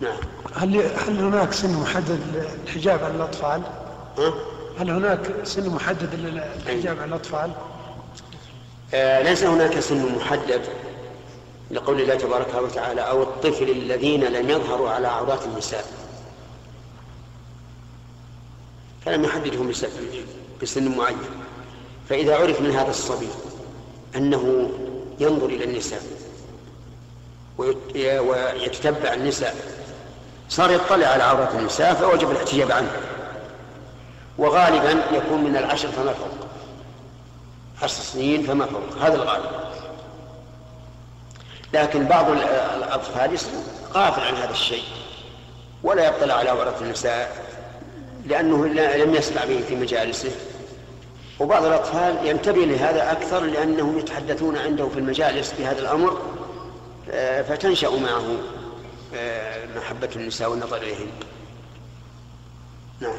نعم هل هل هناك سن محدد للحجاب على الأطفال؟ ها؟ هل هناك سن محدد للحجاب على الأطفال؟ آه ليس هناك سن محدد لقول الله تبارك وتعالى أو الطفل الذين لم يظهروا على عورات النساء فلم يحددهم بسن معين فإذا عرف من هذا الصبي أنه ينظر إلى النساء ويتتبع النساء صار يطلع على عورات النساء فوجب الاحتجاب عنه. وغالبا يكون من العشر فما فوق. عشر سنين فما فوق. هذا الغالب. لكن بعض الأطفال غافل عن هذا الشيء. ولا يطلع على عورات النساء لأنه لم يسمع به في مجالسه. وبعض الأطفال ينتبه لهذا أكثر لأنهم يتحدثون عنده في المجالس بهذا الأمر آه، فتنشأ معه. محبة النساء والنظر إليهن نعم.